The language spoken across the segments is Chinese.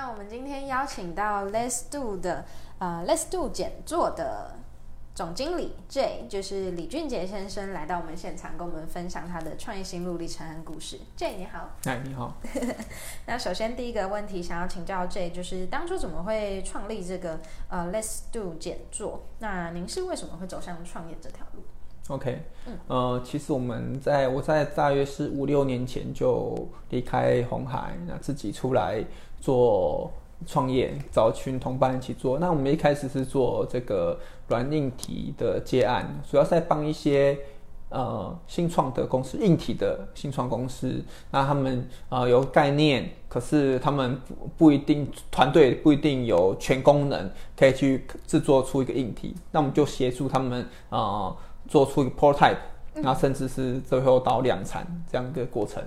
那我们今天邀请到 Let's Do 的呃 Let's Do 简作的总经理 J，就是李俊杰先生来到我们现场，跟我们分享他的创业心路历程和故事。J 你好，哎你好，那首先第一个问题想要请教 J，就是当初怎么会创立这个呃 Let's Do 简作？那您是为什么会走上创业这条路？OK，呃，其实我们在我在大约是五六年前就离开红海，那自己出来做创业，找群同伴一起做。那我们一开始是做这个软硬体的接案，主要是在帮一些呃新创的公司，硬体的新创公司，那他们呃有概念，可是他们不不一定团队不一定有全功能，可以去制作出一个硬体，那我们就协助他们呃。做出一个 prototype，然后甚至是最后到量产这样一个过程。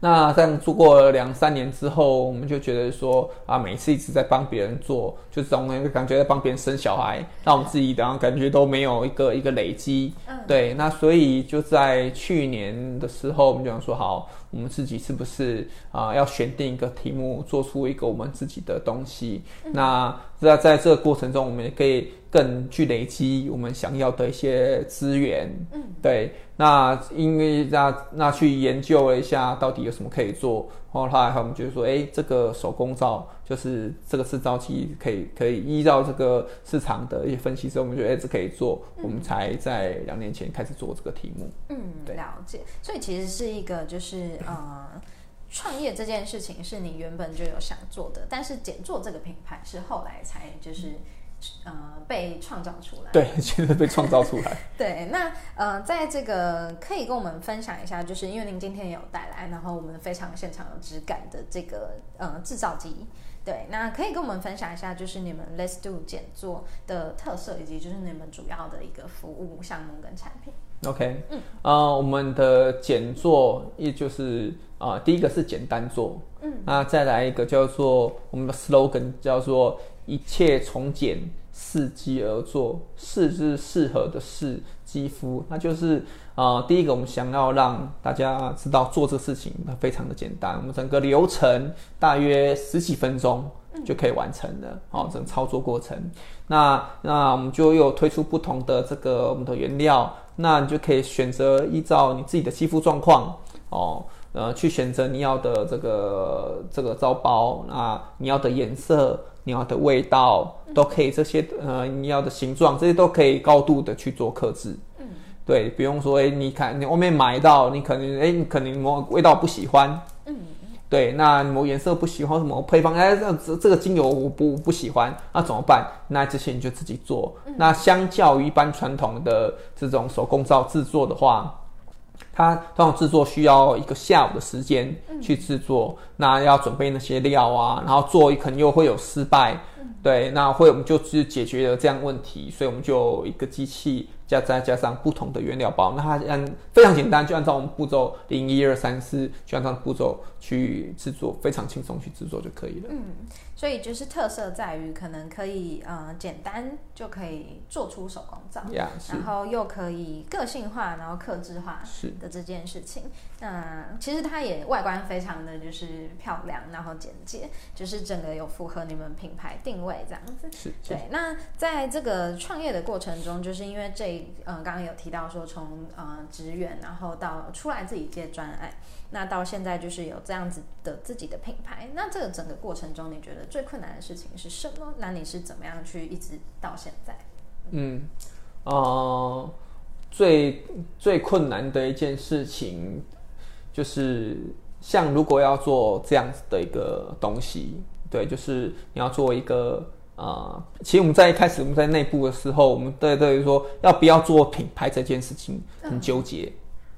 那这样做过两三年之后，我们就觉得说啊，每次一直在帮别人做，就总感觉在帮别人生小孩，那我们自己然后感觉都没有一个一个累积。嗯，对，那所以就在去年的时候，我们就想说，好，我们自己是不是啊、要选定一个题目，做出一个我们自己的东西？那那在这个过程中，我们也可以更去累积我们想要的一些资源。嗯，对。那因为那那去研究了一下，到底有什么可以做。后来我们觉得说，哎，这个手工皂就是这个制造机可以可以依照这个市场的一些分析之后，我们觉得哎这可以做，我们才在两年前开始做这个题目。嗯，对了解。所以其实是一个就是呃，创业这件事情是你原本就有想做的，但是简做这个品牌是后来才就是呃被创造出来。对，其实被创造出来。对，那呃，在这个可以跟我们分享一下，就是因为您今天也有带来，然后我们非常现场有质感的这个呃制造机。对，那可以跟我们分享一下，就是你们 Let's Do 简做的特色，以及就是你们主要的一个服务项目跟产品。OK，嗯，呃，我们的简做，也就是啊、呃第一个是简单做，嗯，那再来一个叫做我们的 slogan 叫做一切从简，伺机而做，适是适合的适，肌肤，那就是呃，第一个我们想要让大家知道做这个事情它非常的简单，我们整个流程大约十几分钟就可以完成了，哦，整个操作过程。那那我们就又推出不同的这个我们的原料，那你就可以选择依照你自己的肌肤状况哦，呃，去选择你要的这个这个皂包，那你要的颜色、你要的味道都可以，这些呃你要的形状，这些都可以高度的去做克制。嗯，对，不用说，哎、你看你外面买到，你可能哎、你可能某味道不喜欢，嗯，对，那某颜色不喜欢，什么配方，哎，这这这个精油我不不喜欢，那怎么办？那这些你就自己做。那相较于一般传统的这种手工皂制作的话，它通常制作需要一个下午的时间去制作，那要准备那些料啊，然后做可能又会有失败，对，那会我们就去解决了这样问题，所以我们就一个机器加再加上不同的原料包，那它按非常简单，就按照我们步骤零一二三四，就按照步骤去制作，非常轻松去制作就可以了。嗯，所以就是特色在于可能可以呃简单就可以做出手工皂呀、是然后又可以个性化，然后克制化是，的这件事情。那其实它也外观非常的就是漂亮，然后简洁，就是整个有符合你们品牌定位这样子。是是对，那在这个创业的过程中，就是因为这呃刚刚有提到说从呃职员，然后到出来自己接专案，那到现在就是有这样子的自己的品牌。那这个整个过程中，你觉得最困难的事情是什么？那你是怎么样去一直到现在？嗯，呃，最最困难的一件事情就是，像如果要做这样子的一个东西，对，就是你要做一个呃，其实我们在一开始我们在内部的时候，我们对对于说要不要做品牌这件事情很纠结。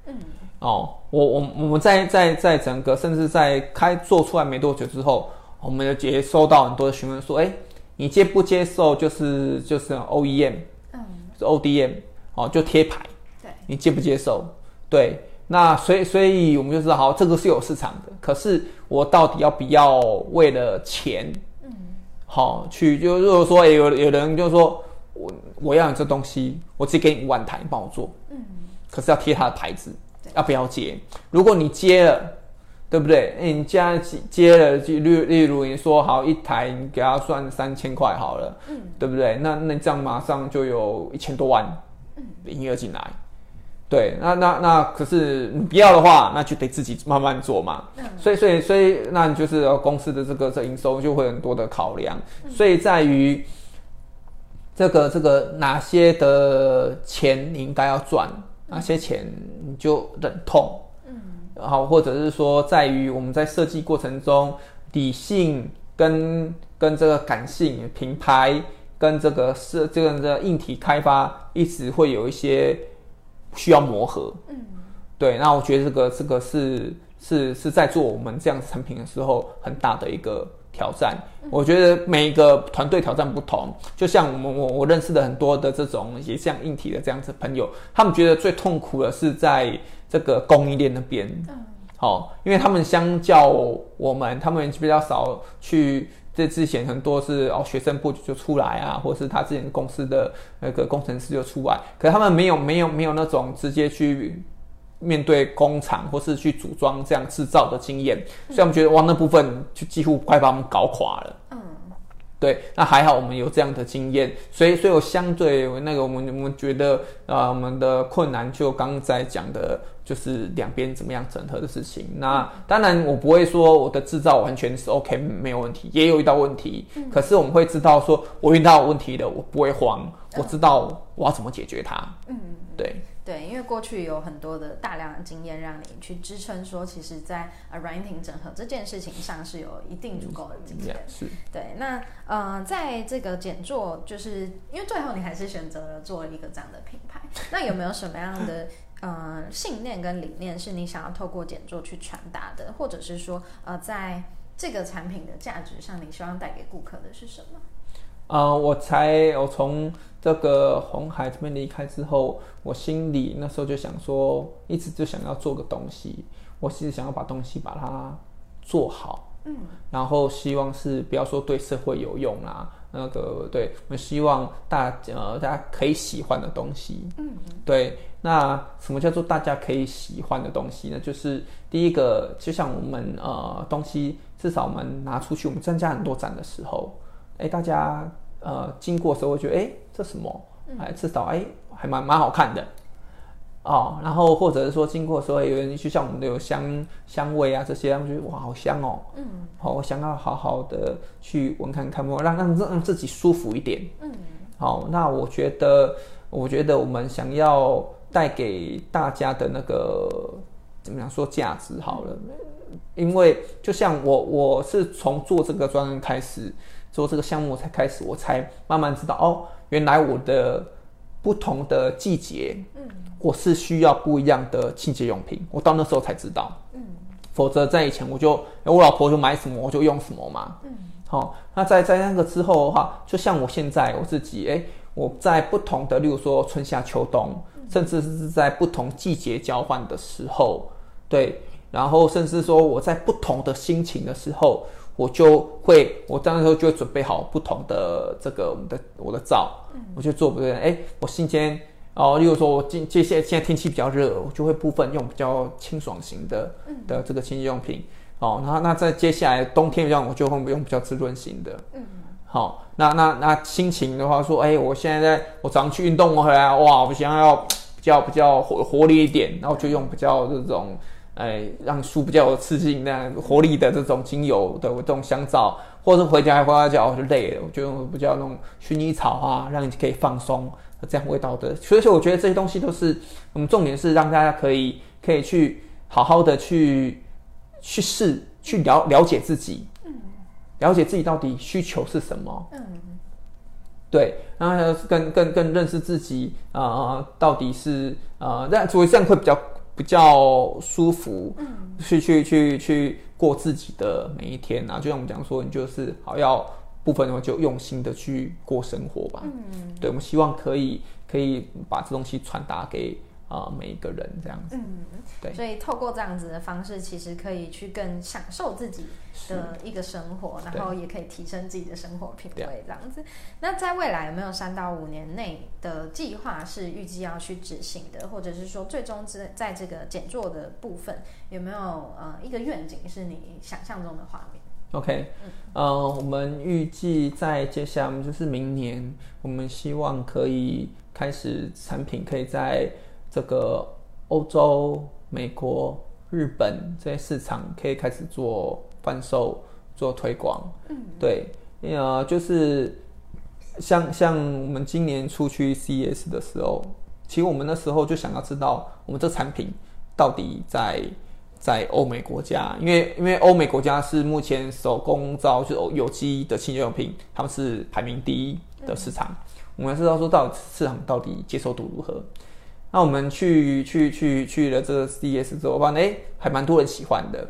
嗯哦，我我我们在在在整个甚至在开做出来没多久之后，我们就也收到很多的询问说，哎，你接不接受就是就是 OEM 嗯，是 ODM 哦，就贴牌，对，你接不接受？对，那所以所以我们就知道，好，这个是有市场的，可是我到底要不要为了钱，嗯。好、去就如果说、诶有有人就说我我要你这东西，我直接给你五万台，你帮我做，嗯。可是要贴他的牌子对，要不要接？如果你接了，对不对？哎，你家接了，例例如你说好一台，你给他算三千块好了，嗯，对不对？那那这样马上就有一千多万营业额进来，对，那那那可是你不要的话，那就得自己慢慢做嘛。所以所以所以，那你就是公司的这个这营收就会很多的考量，所以在于这个这个哪些的钱你应该要赚，哪些钱你就忍痛。嗯好，或者是说，在于我们在设计过程中，理性跟跟这个感性品牌跟这个设这个的硬体开发，一直会有一些需要磨合。嗯，对。那我觉得这个这个是是是在做我们这样产品的时候很大的一个挑战。我觉得每一个团队挑战不同，就像我们我我认识的很多的这种也像硬体的这样子朋友，他们觉得最痛苦的是在。这个供应链那边，好，因为他们相较我们，他们比较少去。这之前很多是哦，学生部就出来啊，或是他之前公司的那个工程师就出来，可是他们没有没有没有那种直接去面对工厂或是去组装这样制造的经验，所以我们觉得哇，那部分就几乎快把我们搞垮了。嗯。对，那还好我们有这样的经验，所以所以我相对那个我们我们觉得啊，我们的困难就刚才讲的，就是两边怎么样整合的事情。那当然我不会说我的制造完全是 OK 没有问题，也有遇到问题，可是我们会知道说我遇到问题的，我不会慌，我知道我要怎么解决它。嗯，对。对，因为过去有很多的大量的经验，让你去支撑说，其实，在呃软体整合这件事情上是有一定足够的经验。是。对，那呃，在这个简做，就是因为最后你还是选择了做一个这样的品牌，那有没有什么样的呃信念跟理念是你想要透过简作去传达的，或者是说呃，在这个产品的价值上，你希望带给顾客的是什么？呃，我才我从这个红海这边离开之后，我心里那时候就想说，一直就想要做个东西，我其实想要把东西把它做好，嗯，然后希望是不要说对社会有用啊，那个对我们希望大呃大家可以喜欢的东西，嗯，对，那什么叫做大家可以喜欢的东西呢？就是第一个，就像我们呃东西，至少我们拿出去，我们参加很多展的时候。哎，大家呃经过的时候会觉得，哎，这什么？哎，至少哎还蛮蛮好看的哦。然后或者是说经过的时候，有人就像我们都有香香味啊这些，他们觉得哇好香哦。嗯。好，我想要好好的去闻看看，让让让自己舒服一点。嗯。好，那我觉得，我觉得我们想要带给大家的那个怎么样说价值好了，因为就像我我是从做这个专案开始。做这个项目才开始，我才慢慢知道哦，原来我的不同的季节，嗯，我是需要不一样的清洁用品。我到那时候才知道，嗯，否则在以前我就我老婆就买什么我就用什么嘛，嗯，好，那在在那个之后的话，就像我现在我自己，哎，我在不同的，例如说春夏秋冬，甚至是在不同季节交换的时候，对，然后甚至说我在不同的心情的时候。我就会，我当时候就会准备好不同的这个我们的我的皂，我就做不对，哎，我今天哦，例如说我今这些现在天气比较热，我就会部分用比较清爽型的的这个清洁用品，哦，然后那在接下来冬天这样，我就会用比较滋润型的，嗯，好，那那那心情的话说，哎，我现在在我早上去运动回来，哇，我想要比较比较活活力一点，然后就用比较这种。哎，让树比较有刺激、那活力的这种精油的这种香皂，或者是回家花花脚就累了，我就用比较那种薰衣草啊，让你可以放松这样味道的。所以说，我觉得这些东西都是我们重点是让大家可以可以去好好的去去试，去了了解自己，嗯，了解自己到底需求是什么，嗯，对，然后更更更认识自己啊，到底是啊，那所以这样会比较。比较舒服，嗯，去去去去过自己的每一天啊，就像我们讲说，你就是好要部分的话，就用心的去过生活吧，嗯，对，我们希望可以可以把这东西传达给啊每一个人这样子，嗯，对，所以透过这样子的方式，其实可以去更享受自己的一个生活，然后也可以提升自己的生活品味这样子。那在未来有没有三到五年内的计划是预计要去执行的，或者是说最终在在这个减做的部分有没有呃一个愿景是你想象中的画面？OK，呃，我们预计在接下来，就是明年，我们希望可以开始产品可以在这个欧洲、美国、日本这些市场可以开始做贩售、做推广。嗯，对，呃，就是像像我们今年出去 CES 的时候，其实我们那时候就想要知道我们这产品到底在在欧美国家，因为因为欧美国家是目前手工皂就是有机的清洁用品，他们是排名第一的市场。我们知道说到底市场到底接受度如何。那我们去去去去了这个 CES 之后，发现哎还蛮多人喜欢的，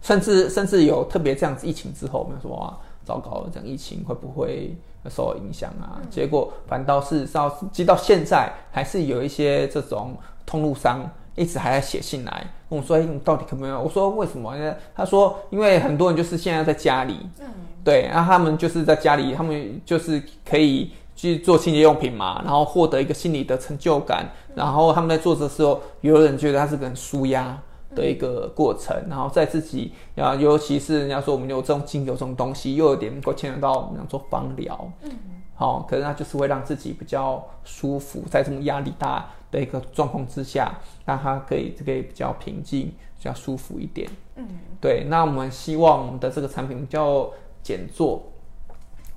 甚至甚至有特别这样子疫情之后，我们说哇糟糕了，这样疫情会不会受到影响啊？结果反倒是到直到现在还是有一些这种通路商一直还在写信来跟我说：“哎、你到底可不可以？”我说：“为什么呢？”他说：“因为很多人就是现在在家里，嗯，对，然后他们就是在家里，他们就是可以去做清洁用品嘛，然后获得一个心理的成就感。然后他们在做的时候，有人觉得它是个很舒压的一个过程，然后在自己啊，尤其是人家说我们有这种精油这种东西，又有点能够牵扯到我们讲做芳疗，嗯，好、可是它就是会让自己比较舒服，在这种压力大的一个状况之下，让它可以这个比较平静、比较舒服一点。嗯，对，那我们希望我们的这个产品比较简做。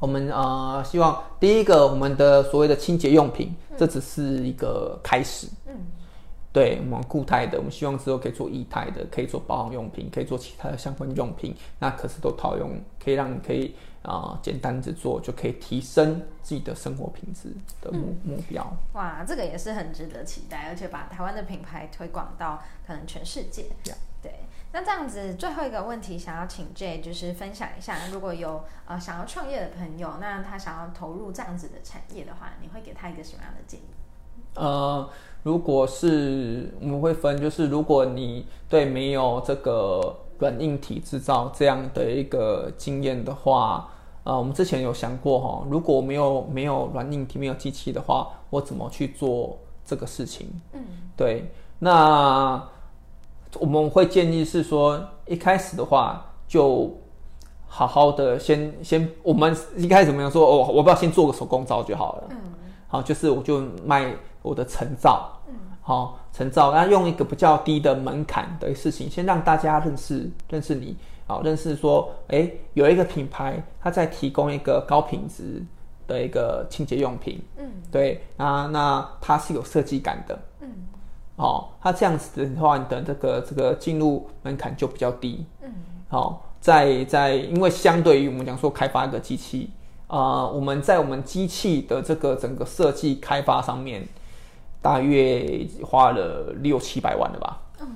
我们呃希望第一个，我们的所谓的清洁用品，这只是一个开始。嗯，对我们固态的，我们希望之后可以做液态的，可以做保养用品，可以做其他的相关用品，那可是都套用，可以让你可以啊、呃简单制作，就可以提升自己的生活品质的目、目标。哇，这个也是很值得期待，而且把台湾的品牌推广到可能全世界。Yeah 对，那这样子最后一个问题，想要请 J 就是分享一下，如果有呃想要创业的朋友，那他想要投入这样子的产业的话，你会给他一个什么样的建议？呃，如果是我们会分，就是如果你对没有这个软硬体制造这样的一个经验的话，呃，我们之前有想过哈，如果没有没有软硬体没有机器的话，我怎么去做这个事情？嗯对，那我们会建议是说，一开始的话就好好的先先，我们一开始怎么样说？哦，我不要先做个手工皂就好了。嗯好，就是我就卖我的成皂，嗯好成照，那用一个比较低的门槛的事情，先让大家认识认识你，好认识说，哎，有一个品牌，它在提供一个高品质的一个清洁用品，嗯。对，那那它是有设计感的，嗯。哦，它这样子的话，你的这个这个进入门槛就比较低，嗯。好、在在，因为相对于我们讲说开发一个机器，啊、我们在我们机器的这个整个设计开发上面，大约花了六七百万了吧。嗯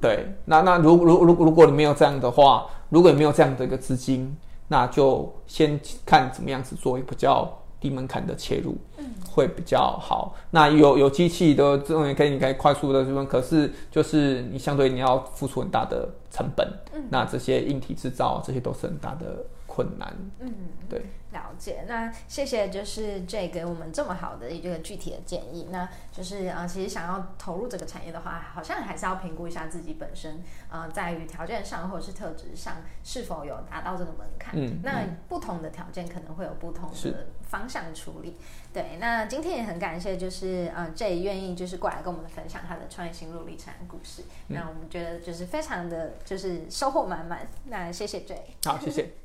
对，那那如如如如果你没有这样的话，如果你没有这样的一个资金，那就先看怎么样子做一个比较低门槛的切入，嗯会比较好。那有有机器的这种也可以，你可以快速的这种，可是就是你相对你要付出很大的成本，嗯那这些硬体制造这些都是很大的困难。嗯。对，了解，那谢谢，就是 J 给我们这么好的一个具体的建议。那就是呃，其实想要投入这个产业的话，好像还是要评估一下自己本身呃，在于条件上或者是特质上是否有达到这个门槛。嗯那不同的条件可能会有不同的方向处理。对，那今天也很感谢，就是呃 J 愿意就是过来跟我们分享他的创业心路历程和故事。那我们觉得就是非常的就是收获满满。那谢谢 J。好，谢谢。